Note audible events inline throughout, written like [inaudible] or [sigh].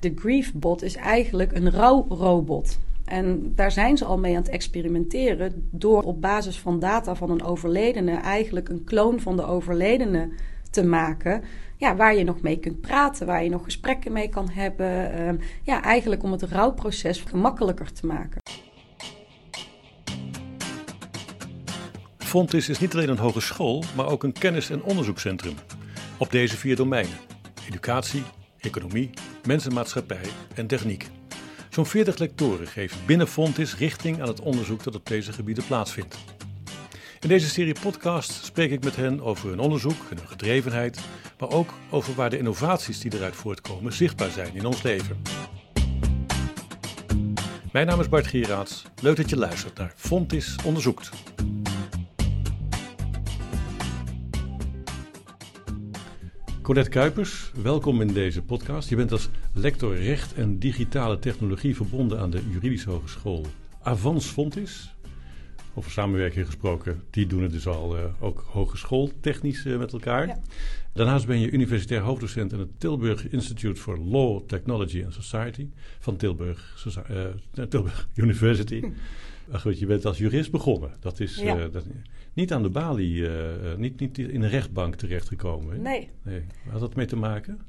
De Griefbot is eigenlijk een rouwrobot. En daar zijn ze al mee aan het experimenteren door op basis van data van een overledene eigenlijk een kloon van de overledene te maken. Ja, waar je nog mee kunt praten, waar je nog gesprekken mee kan hebben. Ehm, ja, eigenlijk om het rouwproces gemakkelijker te maken. Fontis is niet alleen een hogeschool, maar ook een kennis- en onderzoekscentrum. Op deze vier domeinen: educatie, economie, mensenmaatschappij en techniek. Zo'n 40 lectoren geven binnen Fontis richting aan het onderzoek dat op deze gebieden plaatsvindt. In deze serie podcast spreek ik met hen over hun onderzoek hun gedrevenheid, maar ook over waar de innovaties die eruit voortkomen zichtbaar zijn in ons leven. Mijn naam is Bart Gieraats. Leuk dat je luistert naar Fontis Onderzoekt. Colette Kuipers, welkom in deze podcast. Je bent als lector recht en digitale technologie verbonden aan de Juridische Hogeschool Avans Fontis. Over samenwerking gesproken, die doen het dus al uh, ook hogeschooltechnisch uh, met elkaar. Ja. Daarnaast ben je universitair hoofddocent aan het Tilburg Institute for Law, Technology and Society van Tilburg, uh, Tilburg University. [laughs] Goed, je bent als jurist begonnen. Dat is ja. dat, niet aan de balie, uh, niet, niet in een rechtbank terechtgekomen. Nee. nee. Had dat mee te maken?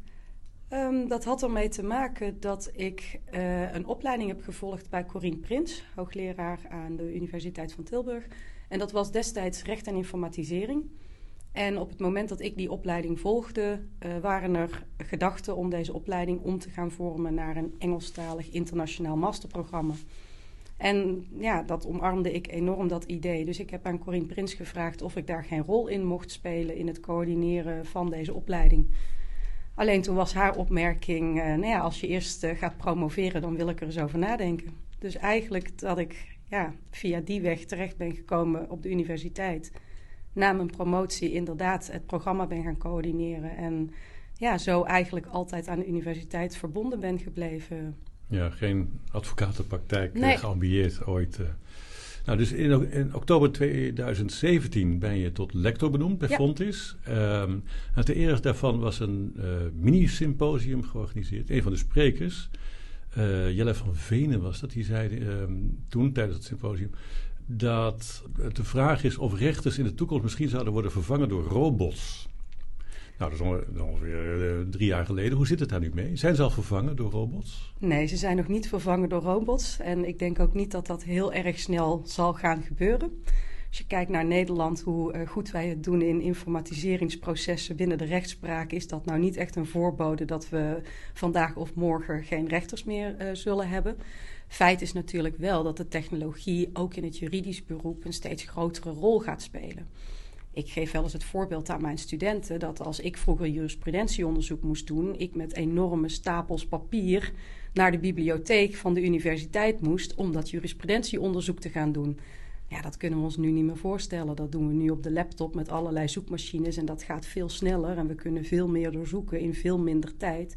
Um, dat had ermee te maken dat ik uh, een opleiding heb gevolgd bij Corine Prins, hoogleraar aan de Universiteit van Tilburg. En dat was destijds recht en informatisering. En op het moment dat ik die opleiding volgde, uh, waren er gedachten om deze opleiding om te gaan vormen naar een Engelstalig internationaal masterprogramma. En ja, dat omarmde ik enorm, dat idee. Dus ik heb aan Corine Prins gevraagd of ik daar geen rol in mocht spelen in het coördineren van deze opleiding. Alleen toen was haar opmerking: uh, nou ja, als je eerst uh, gaat promoveren, dan wil ik er eens over nadenken. Dus eigenlijk dat ik ja, via die weg terecht ben gekomen op de universiteit. Na mijn promotie inderdaad het programma ben gaan coördineren. En ja, zo eigenlijk altijd aan de universiteit verbonden ben gebleven. Ja, geen advocatenpraktijk nee. geambieerd ooit. Nou, dus in, in, oktober 2017 ben je tot lector benoemd bij ja. Fontis. Um, en ter ere daarvan was een uh, mini-symposium georganiseerd. Een van de sprekers, uh, Jelle van Venen was dat, die zei um, toen tijdens het symposium dat het de vraag is of rechters in de toekomst misschien zouden worden vervangen door robots. Nou, dat is ongeveer uh, drie jaar geleden. Hoe zit het daar nu mee? Zijn ze al vervangen door robots? Nee, ze zijn nog niet vervangen door robots. En ik denk ook niet dat dat heel erg snel zal gaan gebeuren. Als je kijkt naar Nederland, hoe uh, goed wij het doen in informatiseringsprocessen binnen de rechtspraak, is dat nou niet echt een voorbode dat we vandaag of morgen geen rechters meer uh, zullen hebben. Feit is natuurlijk wel dat de technologie ook in het juridisch beroep een steeds grotere rol gaat spelen. Ik geef wel eens het voorbeeld aan mijn studenten dat als ik vroeger jurisprudentieonderzoek moest doen, ik met enorme stapels papier naar de bibliotheek van de universiteit moest om dat jurisprudentieonderzoek te gaan doen. Ja, dat kunnen we ons nu niet meer voorstellen. Dat doen we nu op de laptop met allerlei zoekmachines en dat gaat veel sneller en we kunnen veel meer doorzoeken in veel minder tijd.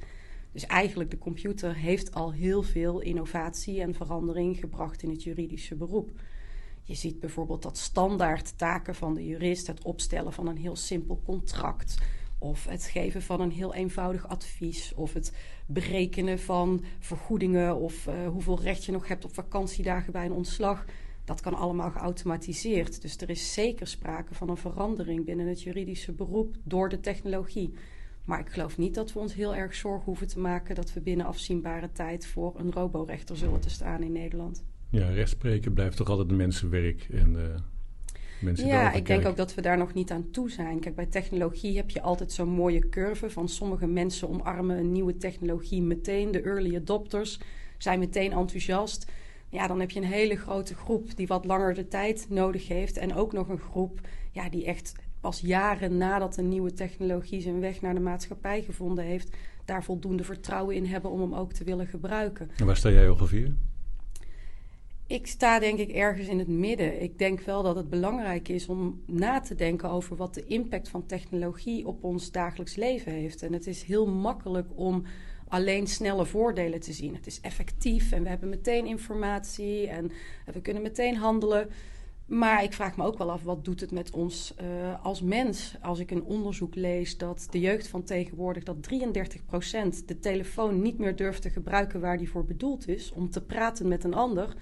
Dus eigenlijk de computer heeft al heel veel innovatie en verandering gebracht in het juridische beroep. Je ziet bijvoorbeeld dat standaard taken van de jurist, het opstellen van een heel simpel contract, of het geven van een heel eenvoudig advies, of het berekenen van vergoedingen, of uh, hoeveel recht je nog hebt op vakantiedagen bij een ontslag. Dat kan allemaal geautomatiseerd. Dus er is zeker sprake van een verandering binnen het juridische beroep door de technologie. Maar ik geloof niet dat we ons heel erg zorgen hoeven te maken dat we binnen afzienbare tijd voor een roborechter zullen te staan in Nederland. Ja, rechtspreken blijft toch altijd mensenwerk. En, uh, mensen ja, ik denk ook dat we daar nog niet aan toe zijn. Kijk, bij technologie heb je altijd zo'n mooie curve van sommige mensen omarmen een nieuwe technologie meteen. De early adopters zijn meteen enthousiast. Ja, dan heb je een hele grote groep die wat langer de tijd nodig heeft. En ook nog een groep ja, die echt pas jaren nadat een nieuwe technologie zijn weg naar de maatschappij gevonden heeft, daar voldoende vertrouwen in hebben om hem ook te willen gebruiken. En waar sta jij ongeveer? Ik sta denk ik ergens in het midden. Ik denk wel dat het belangrijk is om na te denken over wat de impact van technologie op ons dagelijks leven heeft. En het is heel makkelijk om alleen snelle voordelen te zien. Het is effectief en we hebben meteen informatie en we kunnen meteen handelen. Maar ik vraag me ook wel af, wat doet het met ons uh, als mens? Als ik een onderzoek lees dat de jeugd van tegenwoordig... dat 33% de telefoon niet meer durft te gebruiken waar die voor bedoeld is... om te praten met een ander,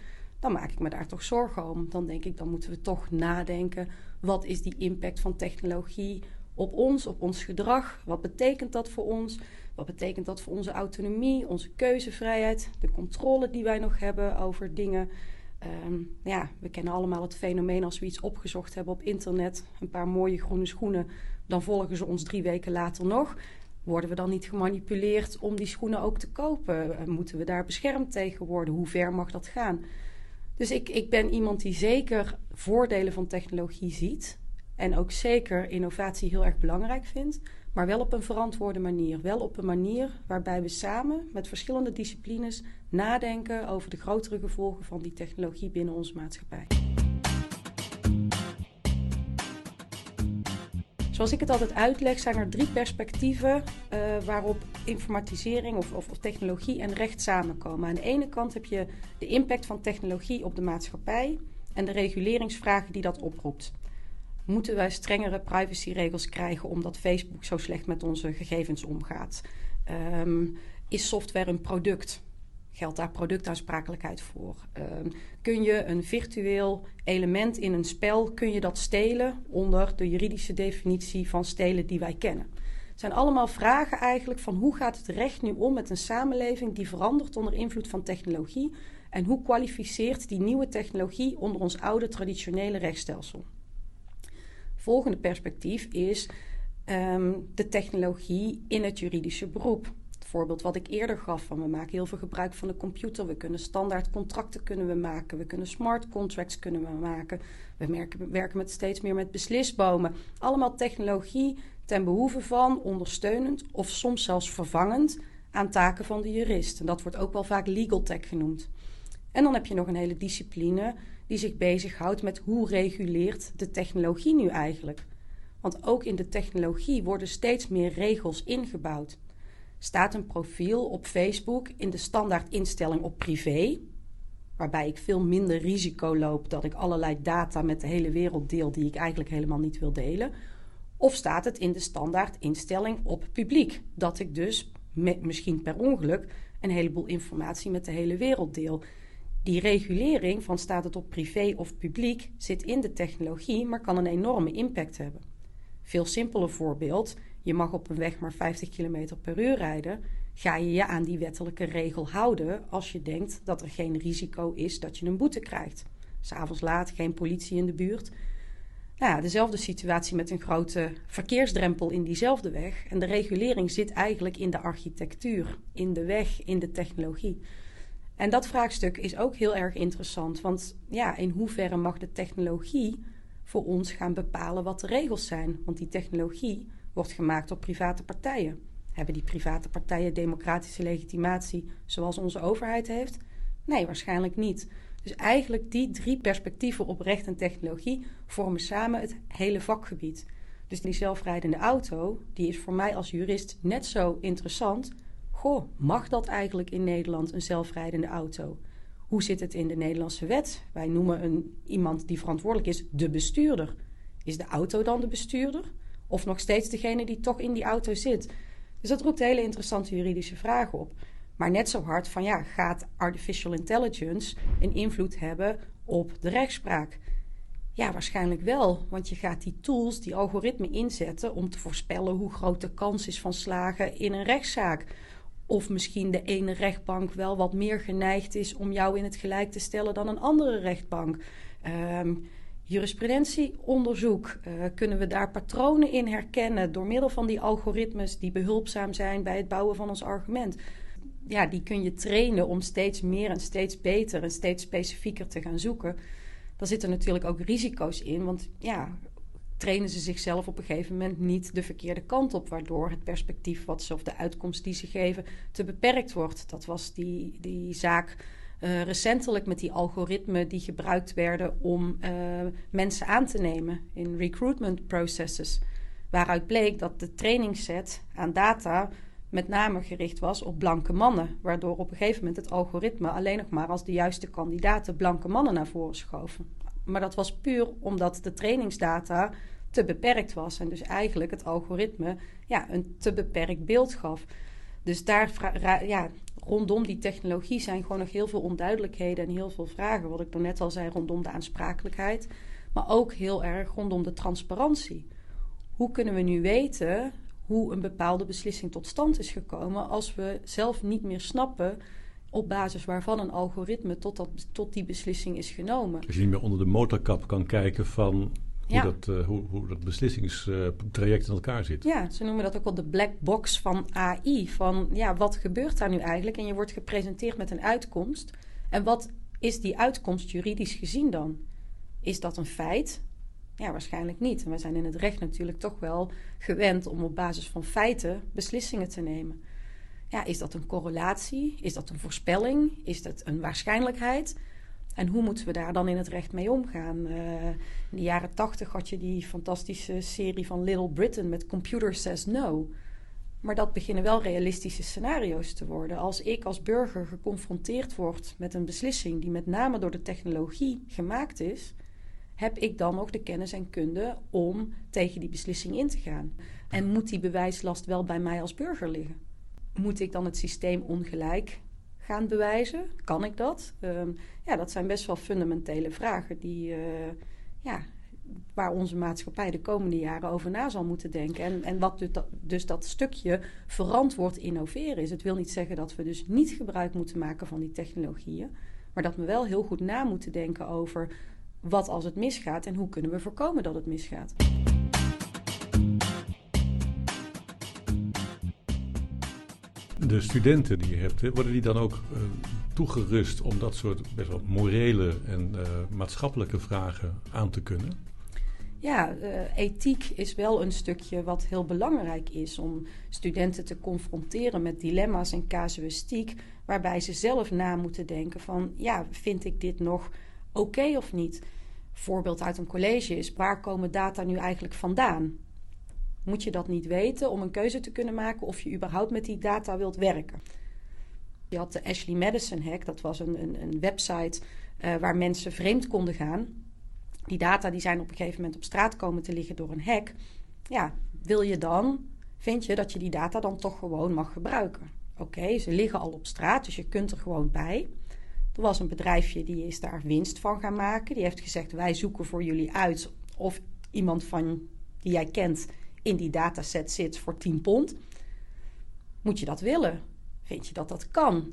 dan maak ik me daar toch zorgen om. Dan denk ik, dan moeten we toch nadenken... wat is die impact van technologie op ons, op ons gedrag? Wat betekent dat voor ons? Wat betekent dat voor onze autonomie, onze keuzevrijheid... de controle die wij nog hebben over dingen... Um, ja, we kennen allemaal het fenomeen als we iets opgezocht hebben op internet, een paar mooie groene schoenen, dan volgen ze ons drie weken later nog. Worden we dan niet gemanipuleerd om die schoenen ook te kopen? Eh, moeten we daar beschermd tegen worden? Hoe ver mag dat gaan? Dus ik, ik ben iemand die zeker voordelen van technologie ziet. En ook zeker innovatie heel erg belangrijk vindt. Maar wel op een verantwoorde manier. Wel op een manier waarbij we samen met verschillende disciplines nadenken over de grotere gevolgen van die technologie binnen onze maatschappij. Zoals ik het altijd uitleg, zijn er drie perspectieven uh, waarop informatisering of, of, of, technologie en recht samenkomen. Aan de ene kant heb je de impact van technologie op de maatschappij en de reguleringsvragen die dat oproept. Moeten wij strengere privacyregels krijgen omdat Facebook zo slecht met onze gegevens omgaat? Um, is software een product? Geldt daar productaansprakelijkheid voor? Um, kun je een virtueel element in een spel, kun je dat stelen onder de juridische definitie van stelen die wij kennen? Het zijn allemaal vragen eigenlijk van hoe gaat het recht nu om met een samenleving die verandert onder invloed van technologie en hoe kwalificeert die nieuwe technologie onder ons oude traditionele rechtsstelsel? volgende perspectief is um, de technologie in het juridische beroep. Voorbeeld wat ik eerder gaf van we maken heel veel gebruik van de computer. We kunnen standaard contracten kunnen we maken. We kunnen smart contracts kunnen we maken. We merken, werken met steeds meer met beslisbomen. Allemaal technologie ten behoeve van ondersteunend of soms zelfs vervangend aan taken van de jurist. En dat wordt ook wel vaak legal tech genoemd. En dan heb je nog een hele discipline die zich bezighoudt met hoe reguleert de technologie nu eigenlijk. Want ook in de technologie worden steeds meer regels ingebouwd. Staat een profiel op Facebook in de standaard instelling op privé, waarbij ik veel minder risico loop dat ik allerlei data met de hele wereld deel die ik eigenlijk helemaal niet wil delen. Of staat het in de standaard instelling op publiek, dat ik dus misschien per ongeluk een heleboel informatie met de hele wereld deel. Die regulering van staat het op privé of publiek zit in de technologie, maar kan een enorme impact hebben. Veel simpeler voorbeeld: je mag op een weg maar 50 km per uur rijden. Ga je je aan die wettelijke regel houden als je denkt dat er geen risico is dat je een boete krijgt? S'avonds laat, geen politie in de buurt. Nou ja, dezelfde situatie met een grote verkeersdrempel in diezelfde weg. En de regulering zit eigenlijk in de architectuur, in de weg, in de technologie. En dat vraagstuk is ook heel erg interessant. Want ja, in hoeverre mag de technologie voor ons gaan bepalen wat de regels zijn? Want die technologie wordt gemaakt door private partijen. Hebben die private partijen democratische legitimatie zoals onze overheid heeft? Nee, waarschijnlijk niet. Dus eigenlijk die drie perspectieven op recht en technologie vormen samen het hele vakgebied. Dus die zelfrijdende auto, die is voor mij als jurist net zo interessant goh, mag dat eigenlijk in Nederland een zelfrijdende auto? Hoe zit het in de Nederlandse wet? Wij noemen een, iemand die verantwoordelijk is de bestuurder. Is de auto dan de bestuurder? Of nog steeds degene die toch in die auto zit? Dus dat roept hele interessante juridische vragen op. Maar net zo hard van ja, gaat artificial intelligence een invloed hebben op de rechtspraak? Ja, waarschijnlijk wel. Want je gaat die tools, die algoritmen inzetten om te voorspellen hoe groot de kans is van slagen in een rechtszaak. Of misschien de ene rechtbank wel wat meer geneigd is om jou in het gelijk te stellen dan een andere rechtbank. Um, jurisprudentieonderzoek, uh, kunnen we daar patronen in herkennen door middel van die algoritmes die behulpzaam zijn bij het bouwen van ons argument? Ja, die kun je trainen om steeds meer en steeds beter en steeds specifieker te gaan zoeken. Daar zitten natuurlijk ook risico's in, want ja, trainen ze zichzelf op een gegeven moment niet de verkeerde kant op, waardoor het perspectief wat ze of de uitkomst die ze geven te beperkt wordt. Dat was die, die zaak uh, recentelijk met die algoritmen die gebruikt werden om uh, mensen aan te nemen in recruitment processes. Waaruit bleek dat de trainingsset aan data met name gericht was op blanke mannen. Waardoor op een gegeven moment het algoritme alleen nog maar als de juiste kandidaten blanke mannen naar voren schoven Maar dat was puur omdat de trainingsdata te beperkt was. En dus eigenlijk het algoritme ja, een te beperkt beeld gaf. Dus daar, ja, rondom die technologie zijn gewoon nog heel veel onduidelijkheden en heel veel vragen. Wat ik net al zei rondom de aansprakelijkheid. Maar ook heel erg rondom de transparantie. Hoe kunnen we nu weten hoe een bepaalde beslissing tot stand is gekomen als we zelf niet meer snappen op basis waarvan een algoritme tot, dat, tot die beslissing is genomen. Als je niet meer onder de motorkap kan kijken van hoe, dat, uh, hoe, hoe dat beslissingstraject in elkaar zit. Ja, ze noemen dat ook wel de black box van AI. Van ja, wat gebeurt daar nu eigenlijk? En je wordt gepresenteerd met een uitkomst. En wat is die uitkomst juridisch gezien dan? Is dat een feit? Ja, waarschijnlijk niet. En wij zijn in het recht natuurlijk toch wel gewend om op basis van feiten beslissingen te nemen. Ja, is dat een correlatie? Is dat een voorspelling? Is dat een waarschijnlijkheid? En hoe moeten we daar dan in het recht mee omgaan? Uh, in de jaren tachtig had je die fantastische serie van Little Britain met Computer Says No. Maar dat beginnen wel realistische scenario's te worden. Als ik als burger geconfronteerd word met een beslissing die met name door de technologie gemaakt is, heb ik dan nog de kennis en kunde om tegen die beslissing in te gaan? En moet die bewijslast wel bij mij als burger liggen? Moet ik dan het systeem ongelijk gaan bewijzen? Kan ik dat? Ehm, ja, dat zijn best wel fundamentele vragen die, uh, ja, waar onze maatschappij de komende jaren over na zal moeten denken. En, en wat dus dat, dus dat stukje verantwoord innoveren is. Het wil niet zeggen dat we dus niet gebruik moeten maken van die technologieën, maar dat we wel heel goed na moeten denken over wat als het misgaat en hoe kunnen we voorkomen dat het misgaat. De studenten die je hebt, worden die dan ook uh, toegerust om dat soort best wel morele en uh, maatschappelijke vragen aan te kunnen? Ja, ethiek is wel een stukje wat heel belangrijk is om studenten te confronteren met dilemma's en casuïstiek, waarbij ze zelf na moeten denken van, ja, vind ik dit nog oké of niet? Voorbeeld uit een college is, waar komen data nu eigenlijk vandaan? Moet je dat niet weten om een keuze te kunnen maken of je überhaupt met die data wilt werken? Je had de Ashley Madison hack, dat was een, een, een website uh, waar mensen vreemd konden gaan. Die data die zijn op een gegeven moment op straat komen te liggen door een hack. Ja, wil je dan, vind je dat je die data dan toch gewoon mag gebruiken? Oké, ze liggen al op straat, dus je kunt er gewoon bij. Er was een bedrijfje die is daar winst van gaan maken. Die heeft gezegd: wij zoeken voor jullie uit of iemand van die jij kent in die dataset zit voor 10 pond. Moet je dat willen? Vind je dat dat kan?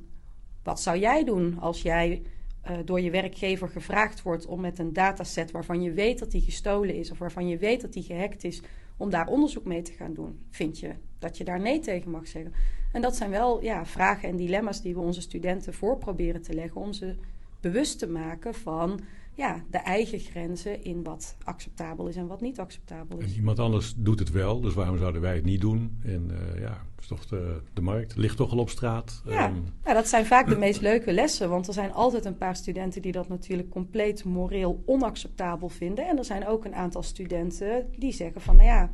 Wat zou jij doen als jij uh, door je werkgever gevraagd wordt om met een dataset waarvan je weet dat die gestolen is of waarvan je weet dat die gehackt is, om daar onderzoek mee te gaan doen? Vind je dat je daar nee tegen mag zeggen? En dat zijn wel ja, vragen en dilemma's die we onze studenten voor proberen te leggen om ze bewust te maken van ja, de eigen grenzen in wat acceptabel is en wat niet acceptabel is. En iemand anders doet het wel, dus waarom zouden wij het niet doen? En uh, ja, is toch de, de markt, ligt toch al op straat. Ja. Um, ja, dat zijn vaak de meest leuke lessen, want er zijn altijd een paar studenten die dat natuurlijk compleet moreel onacceptabel vinden. En er zijn ook een aantal studenten die zeggen van, nou ja,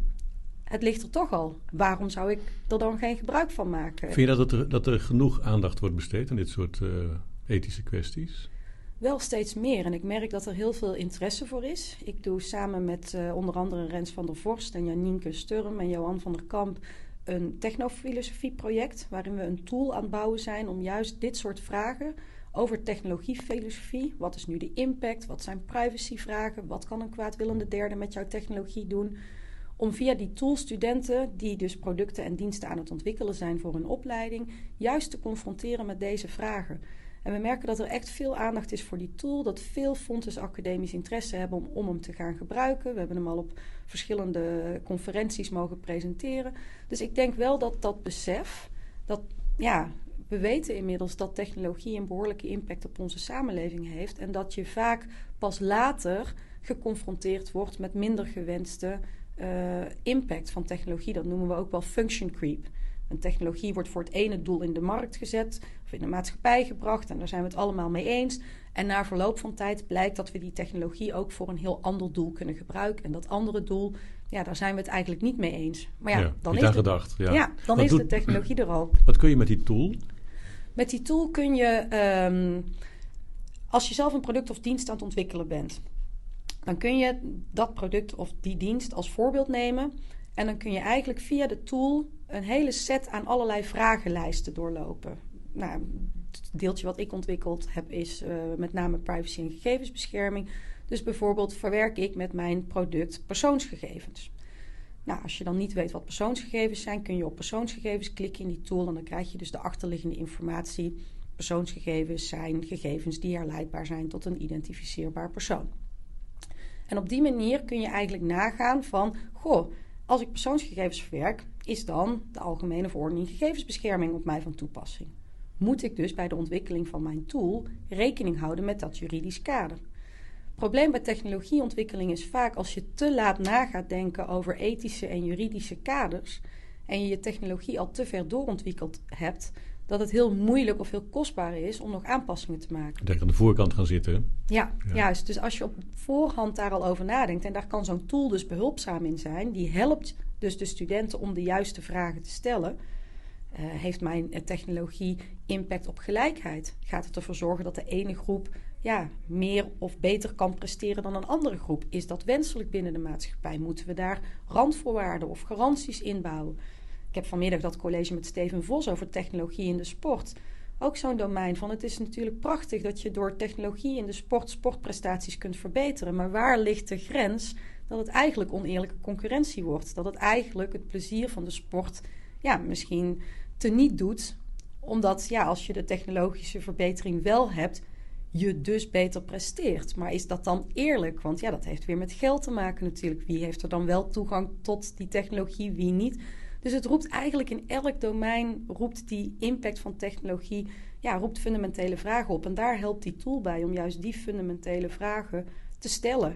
het ligt er toch al. Waarom zou ik er dan geen gebruik van maken? Vind je dat er, dat er genoeg aandacht wordt besteed aan dit soort uh, ethische kwesties? Wel steeds meer. En ik merk dat er heel veel interesse voor is. Ik doe samen met uh, onder andere Rens van der Vorst en Janienke Sturm en Johan van der Kamp een technofilosofie-project. Waarin we een tool aan het bouwen zijn om juist dit soort vragen over technologiefilosofie. Wat is nu de impact? Wat zijn privacyvragen? Wat kan een kwaadwillende derde met jouw technologie doen? Om via die tool studenten, die dus producten en diensten aan het ontwikkelen zijn voor hun opleiding, juist te confronteren met deze vragen. En we merken dat er echt veel aandacht is voor die tool. Dat veel Fontes academisch interesse hebben om, om hem te gaan gebruiken. We hebben hem al op verschillende conferenties mogen presenteren. Dus ik denk wel dat dat besef, dat ja, we weten inmiddels dat technologie een behoorlijke impact op onze samenleving heeft. En dat je vaak pas later geconfronteerd wordt met minder gewenste uh, impact van technologie. Dat noemen we ook wel function creep. Een technologie wordt voor het ene doel in de markt gezet of in de maatschappij gebracht en daar zijn we het allemaal mee eens. En na verloop van tijd blijkt dat we die technologie ook voor een heel ander doel kunnen gebruiken. En dat andere doel, ja, daar zijn we het eigenlijk niet mee eens. Maar ja, dan, is de, gedacht, ja. ja dan is de technologie er al. Wat kun je met die tool? Met die tool kun je, um, als je zelf een product of dienst aan het ontwikkelen bent, Dan kun je dat product of die dienst als voorbeeld nemen. En dan kun je eigenlijk via de tool een hele set aan allerlei vragenlijsten doorlopen. Nou, het deeltje wat ik ontwikkeld heb is uh, met name privacy en gegevensbescherming. Dus bijvoorbeeld verwerk ik met mijn product persoonsgegevens. Nou, als je dan niet weet wat persoonsgegevens zijn, kun je op persoonsgegevens klikken in die tool en dan krijg je dus de achterliggende informatie. Persoonsgegevens zijn gegevens die herleidbaar zijn tot een identificeerbaar persoon. En op die manier kun je eigenlijk nagaan van, goh, als ik persoonsgegevens verwerk, is dan de Algemene Verordening Gegevensbescherming op mij van toepassing. Moet ik dus bij de ontwikkeling van mijn tool rekening houden met dat juridisch kader? probleem bij technologieontwikkeling is vaak als je te laat na gaat denken over ethische en juridische kaders en je je technologie al te ver doorontwikkeld hebt, dat het heel moeilijk of heel kostbaar is om nog aanpassingen te maken. Dat aan de voorkant gaan zitten. Ja, juist. Dus als je op voorhand daar al over nadenkt, en daar kan zo'n tool dus behulpzaam in zijn, die helpt dus de studenten om de juiste vragen te stellen. Uh, heeft mijn eh, technologie impact op gelijkheid? Gaat het ervoor zorgen dat de ene groep ja, meer of beter kan presteren dan een andere groep? Is dat wenselijk binnen de maatschappij? Moeten we daar randvoorwaarden of garanties inbouwen? Ik heb vanmiddag dat college met Steven Vos over technologie in de sport. Ook zo'n domein van het is natuurlijk prachtig dat je door technologie in de sport sportprestaties kunt verbeteren. Maar waar ligt de grens dat het eigenlijk oneerlijke concurrentie wordt? Dat het eigenlijk het plezier van de sport ja, misschien teniet doet. Omdat ja, als je de technologische verbetering wel hebt, je dus beter presteert. Maar is dat dan eerlijk? Want ja, dat heeft weer met geld te maken natuurlijk. Wie heeft er dan wel toegang tot die technologie, wie niet? Dus het roept eigenlijk in elk domein, roept die impact van technologie, ja, roept fundamentele vragen op. En daar helpt die tool bij om juist die fundamentele vragen te stellen.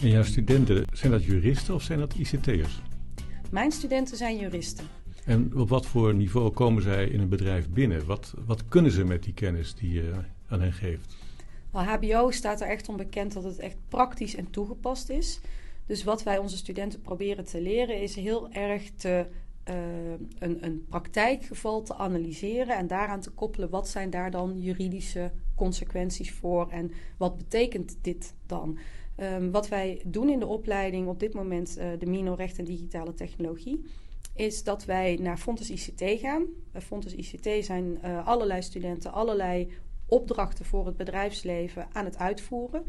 En jouw studenten, zijn dat juristen of zijn dat ICT'ers? Mijn studenten zijn juristen. En op wat voor niveau komen zij in een bedrijf binnen? Wat, wat kunnen ze met die kennis die je aan hen geeft? HBO staat er echt onbekend dat het echt praktisch en toegepast is. Dus wat wij onze studenten proberen te leren is heel erg te, uh, een, een praktijkgeval te analyseren en daaraan te koppelen wat zijn daar dan juridische consequenties voor en wat betekent dit dan? Um, wat wij doen in de opleiding op dit moment, uh, de Mino Recht en Digitale Technologie, is dat wij naar Fontes ICT gaan. Bij Fontes ICT zijn allerlei studenten allerlei opdrachten voor het bedrijfsleven aan het uitvoeren.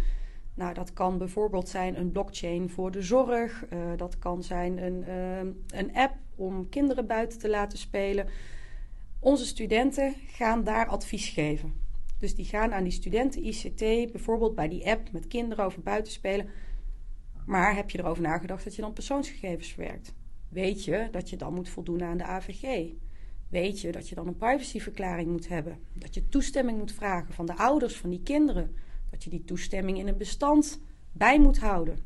Nou, dat kan bijvoorbeeld zijn een blockchain voor de zorg. Uh, dat kan zijn een, uh, een app om kinderen buiten te laten spelen. Onze studenten gaan daar advies geven. Dus die gaan aan die studenten ICT, bijvoorbeeld bij die app met kinderen over buiten spelen. Maar heb je erover nagedacht dat je dan persoonsgegevens verwerkt? Weet je dat je dan moet voldoen aan de AVG? Weet je dat je dan een privacyverklaring moet hebben? Dat je toestemming moet vragen van de ouders van die kinderen? Dat je die toestemming in een bestand bij moet houden?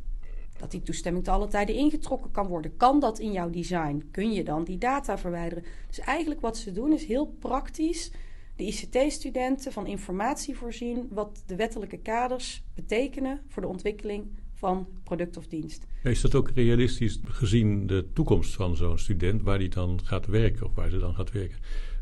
Dat die toestemming te alle tijden ingetrokken kan worden. Kan dat in jouw design? Kun je dan die data verwijderen? Dus eigenlijk wat ze doen is heel praktisch de ICT-studenten van informatie voorzien wat de wettelijke kaders betekenen voor de ontwikkeling van product of dienst. Is dat ook realistisch gezien de toekomst van zo'n student, waar die dan gaat werken of waar ze dan gaat werken?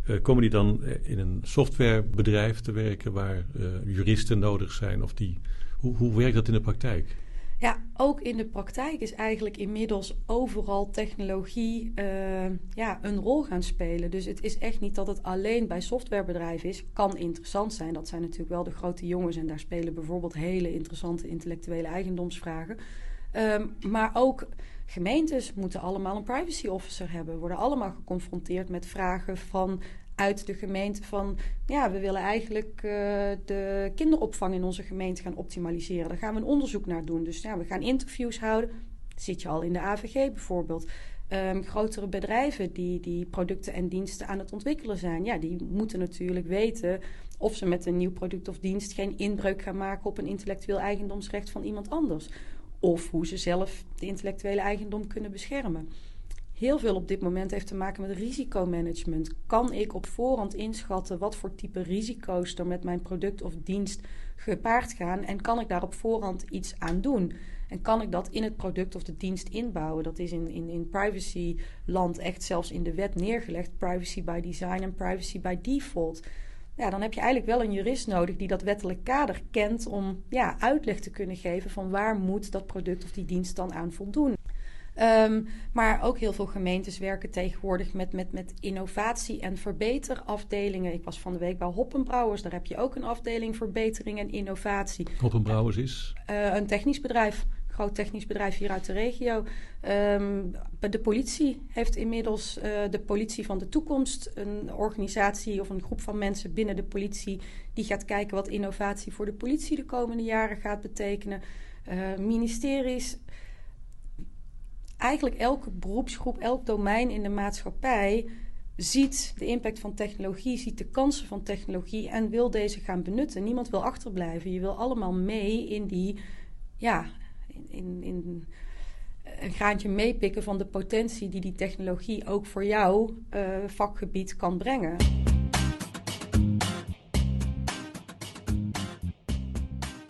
Uh, komen die dan in een softwarebedrijf te werken waar uh, juristen nodig zijn? Of die, hoe, hoe werkt dat in de praktijk? Ja, ook in de praktijk is eigenlijk inmiddels overal technologie uh, ja, een rol gaan spelen. Dus het is echt niet dat het alleen bij softwarebedrijven is. Kan interessant zijn. Dat zijn natuurlijk wel de grote jongens. En daar spelen bijvoorbeeld hele interessante intellectuele eigendomsvragen. Um, maar ook gemeentes moeten allemaal een privacy officer hebben. Worden allemaal geconfronteerd met vragen van uit de gemeente van ja, we willen eigenlijk uh, de kinderopvang in onze gemeente gaan optimaliseren. Daar gaan we een onderzoek naar doen. Dus ja, we gaan interviews houden. Zit je al in de AVG bijvoorbeeld? Um, grotere bedrijven die, die producten en diensten aan het ontwikkelen zijn, ja, die moeten natuurlijk weten of ze met een nieuw product of dienst geen inbreuk gaan maken op een intellectueel eigendomsrecht van iemand anders. Of hoe ze zelf de intellectuele eigendom kunnen beschermen heel veel op dit moment heeft te maken met risicomanagement. Kan ik op voorhand inschatten wat voor type risico's er met mijn product of dienst gepaard gaan en kan ik daar op voorhand iets aan doen? En kan ik dat in het product of de dienst inbouwen? Dat is in, in, in privacy-land echt zelfs in de wet neergelegd. Privacy by design en privacy by default. ja, dan heb je eigenlijk wel een jurist nodig die dat wettelijk kader kent om ja, uitleg te kunnen geven van waar moet dat product of die dienst dan aan voldoen. Um, maar ook heel veel gemeentes werken tegenwoordig met, met, met innovatie- en verbeterafdelingen. Ik was van de week bij Hoppenbrouwers. Daar heb je ook een afdeling verbetering en innovatie. Hoppenbrouwers is? Uh, een technisch bedrijf. Groot technisch bedrijf hier uit de regio. Um, de politie heeft inmiddels uh, de politie van de toekomst. Een organisatie of een groep van mensen binnen de politie. die gaat kijken wat innovatie voor de politie de komende jaren gaat betekenen. Uh, ministeries eigenlijk elke beroepsgroep, elk domein in de maatschappij ziet de impact van technologie, ziet de kansen van technologie en wil deze gaan benutten. Niemand wil achterblijven. Je wil allemaal mee in die, ja, in, in een graantje meepikken van de potentie die die technologie ook voor jouw uh, vakgebied kan brengen.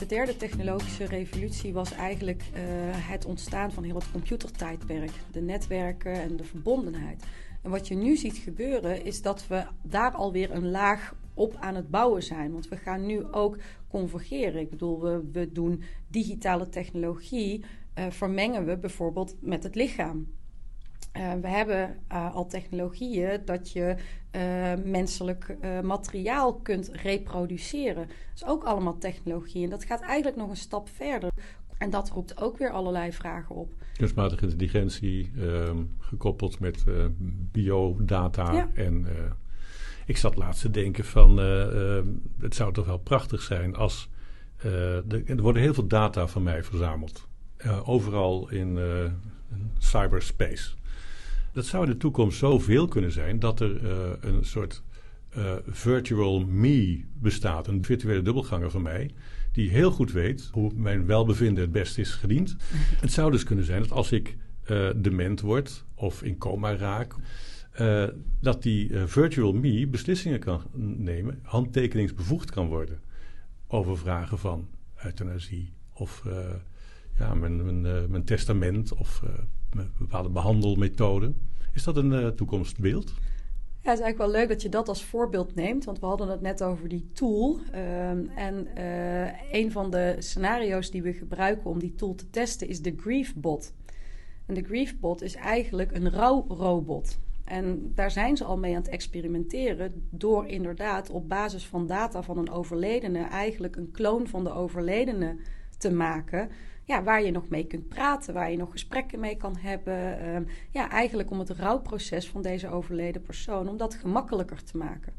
Derde technologische revolutie was eigenlijk uh, het ontstaan van heel het computertijdperk. De netwerken en de verbondenheid. En wat je nu ziet gebeuren is dat we daar alweer een laag op aan het bouwen zijn. Want we gaan nu ook convergeren. Ik bedoel, we, we doen digitale technologie, uh, vermengen we bijvoorbeeld met het lichaam. Uh, we hebben uh, al technologieën dat je uh, menselijk materiaal kunt reproduceren. Dat is ook allemaal technologie. En dat gaat eigenlijk nog een stap verder. En dat roept ook weer allerlei vragen op. Kunstmatige intelligentie ehm, gekoppeld met biodata. Ja. En ik zat laatst te denken van ehm, het zou toch wel prachtig zijn als de, er worden heel veel data van mij verzameld. overal in cyberspace. Dat zou in de toekomst zoveel kunnen zijn dat er uh, een soort uh, virtual me bestaat. Een virtuele dubbelganger van mij. Die heel goed weet hoe mijn welbevinden het best is gediend. [laughs] Het zou dus kunnen zijn dat als ik uh, dement word of in coma raak. dat die virtual me beslissingen kan nemen, handtekeningsbevoegd kan worden. Over vragen van euthanasie of ja, mijn, mijn, mijn testament of bepaalde behandelmethoden. Is dat een uh, toekomstbeeld? Ja, het is eigenlijk wel leuk dat je dat als voorbeeld neemt, want we hadden het net over die tool. Um, en een van de scenario's die we gebruiken om die tool te testen is de Griefbot. En de Griefbot is eigenlijk een rouwrobot. En daar zijn ze al mee aan het experimenteren door inderdaad op basis van data van een overledene eigenlijk een kloon van de overledene te maken ja, waar je nog mee kunt praten, waar je nog gesprekken mee kan hebben. Ehm, ja, eigenlijk om het rouwproces van deze overleden persoon, om dat gemakkelijker te maken.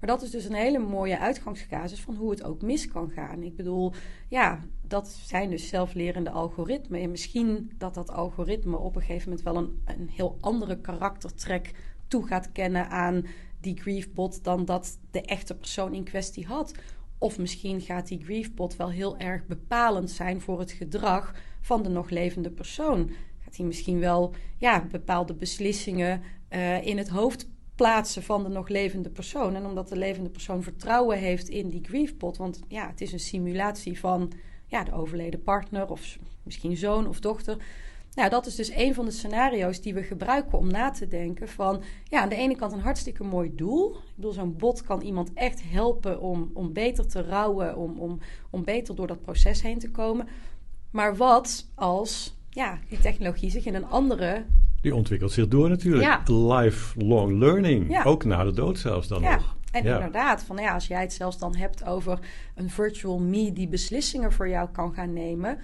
Maar dat is dus een hele mooie uitgangscasus van hoe het ook mis kan gaan. Ik bedoel, ja, dat zijn dus zelflerende algoritmen. En misschien dat dat algoritme op een gegeven moment wel een, een heel andere karaktertrek toe gaat kennen aan die griefbot dan dat de echte persoon in kwestie had. Of misschien gaat die griefbot wel heel erg bepalend zijn voor het gedrag van de nog levende persoon. Gaat hij misschien wel ja, bepaalde beslissingen uh, in het hoofd plaatsen van de nog levende persoon. En omdat de levende persoon vertrouwen heeft in die griefbot, want ja, het is een simulatie van ja, de overleden partner of misschien zoon of dochter. Nou, dat is dus een van de scenario's die we gebruiken om na te denken van... ja, aan de ene kant een hartstikke mooi doel. Ik bedoel, zo'n bot kan iemand echt helpen om, om beter te rouwen... Om, om, om beter door dat proces heen te komen. Maar wat als ja, die technologie zich in een andere... Die ontwikkelt zich door natuurlijk. Ja. Lifelong learning. Ja. Ook na de dood zelfs dan ja. nog. En inderdaad, van, ja, als jij het zelfs dan hebt over een virtual me... die beslissingen voor jou kan gaan nemen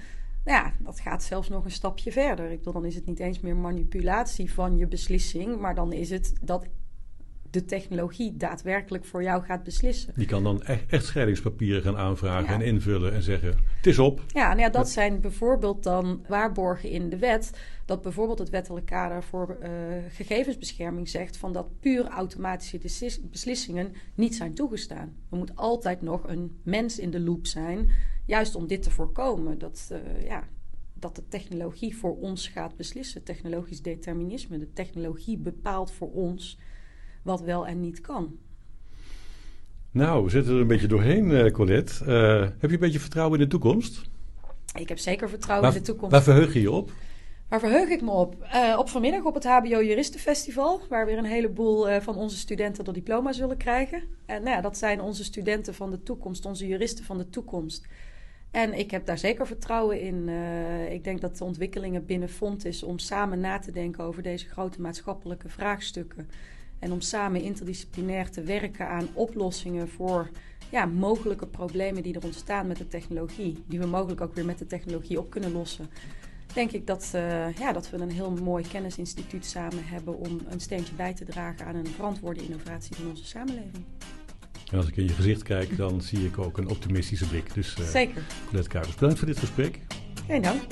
ja, dat gaat zelfs nog een stapje verder. Ik bedoel, dan is het niet eens meer manipulatie van je beslissing, maar dan is het dat de technologie daadwerkelijk voor jou gaat beslissen. Die kan dan echt, echtscheidingspapieren gaan aanvragen en invullen en zeggen: het is op. Ja, nou ja, dat zijn bijvoorbeeld dan waarborgen in de wet. Dat bijvoorbeeld het wettelijk kader voor uh, gegevensbescherming zegt van dat puur automatische beslissingen niet zijn toegestaan. Er moet altijd nog een mens in de loop zijn juist om dit te voorkomen. Dat, uh, ja, dat de technologie voor ons gaat beslissen. Technologisch determinisme. De technologie bepaalt voor ons wat wel en niet kan. Nou, we zitten er een beetje doorheen, uh, Colette. Uh, heb je een beetje vertrouwen in de toekomst? Ik heb zeker vertrouwen in de toekomst. Waar verheug je je op? Waar verheug ik me op? Uh, op vanmiddag op het HBO Juristenfestival, waar weer een heleboel uh, van onze studenten de diploma zullen krijgen. En nou ja, dat zijn onze studenten van de toekomst, onze juristen van de toekomst. En ik heb daar zeker vertrouwen in. Uh, ik denk dat de ontwikkelingen binnen Fontis om samen na te denken over deze grote maatschappelijke vraagstukken. En om samen interdisciplinair te werken aan oplossingen voor ja, mogelijke problemen die er ontstaan met de technologie. Die we mogelijk ook weer met de technologie op kunnen lossen denk ik dat, uh, ja, dat we een heel mooi kennisinstituut samen hebben om een steentje bij te dragen aan een verantwoorde innovatie van onze samenleving. En als ik in je gezicht kijk, dan zie ik ook een optimistische blik. Dus, uh, Zeker. Colette Kuipers, bedankt voor dit gesprek. Geen dank.